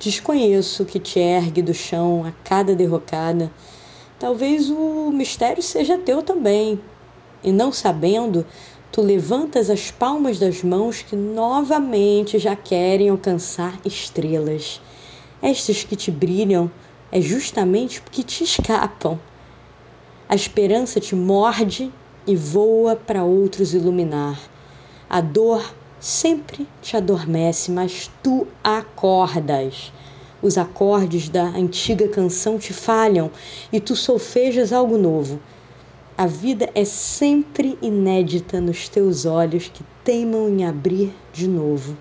Desconheço o que te ergue do chão a cada derrocada. Talvez o mistério seja teu também. E não sabendo, tu levantas as palmas das mãos que novamente já querem alcançar estrelas. Estas que te brilham é justamente porque te escapam. A esperança te morde e voa para outros iluminar. A dor sempre te adormece, mas tu acordas. Os acordes da antiga canção te falham e tu solfejas algo novo. A vida é sempre inédita nos teus olhos que teimam em abrir de novo.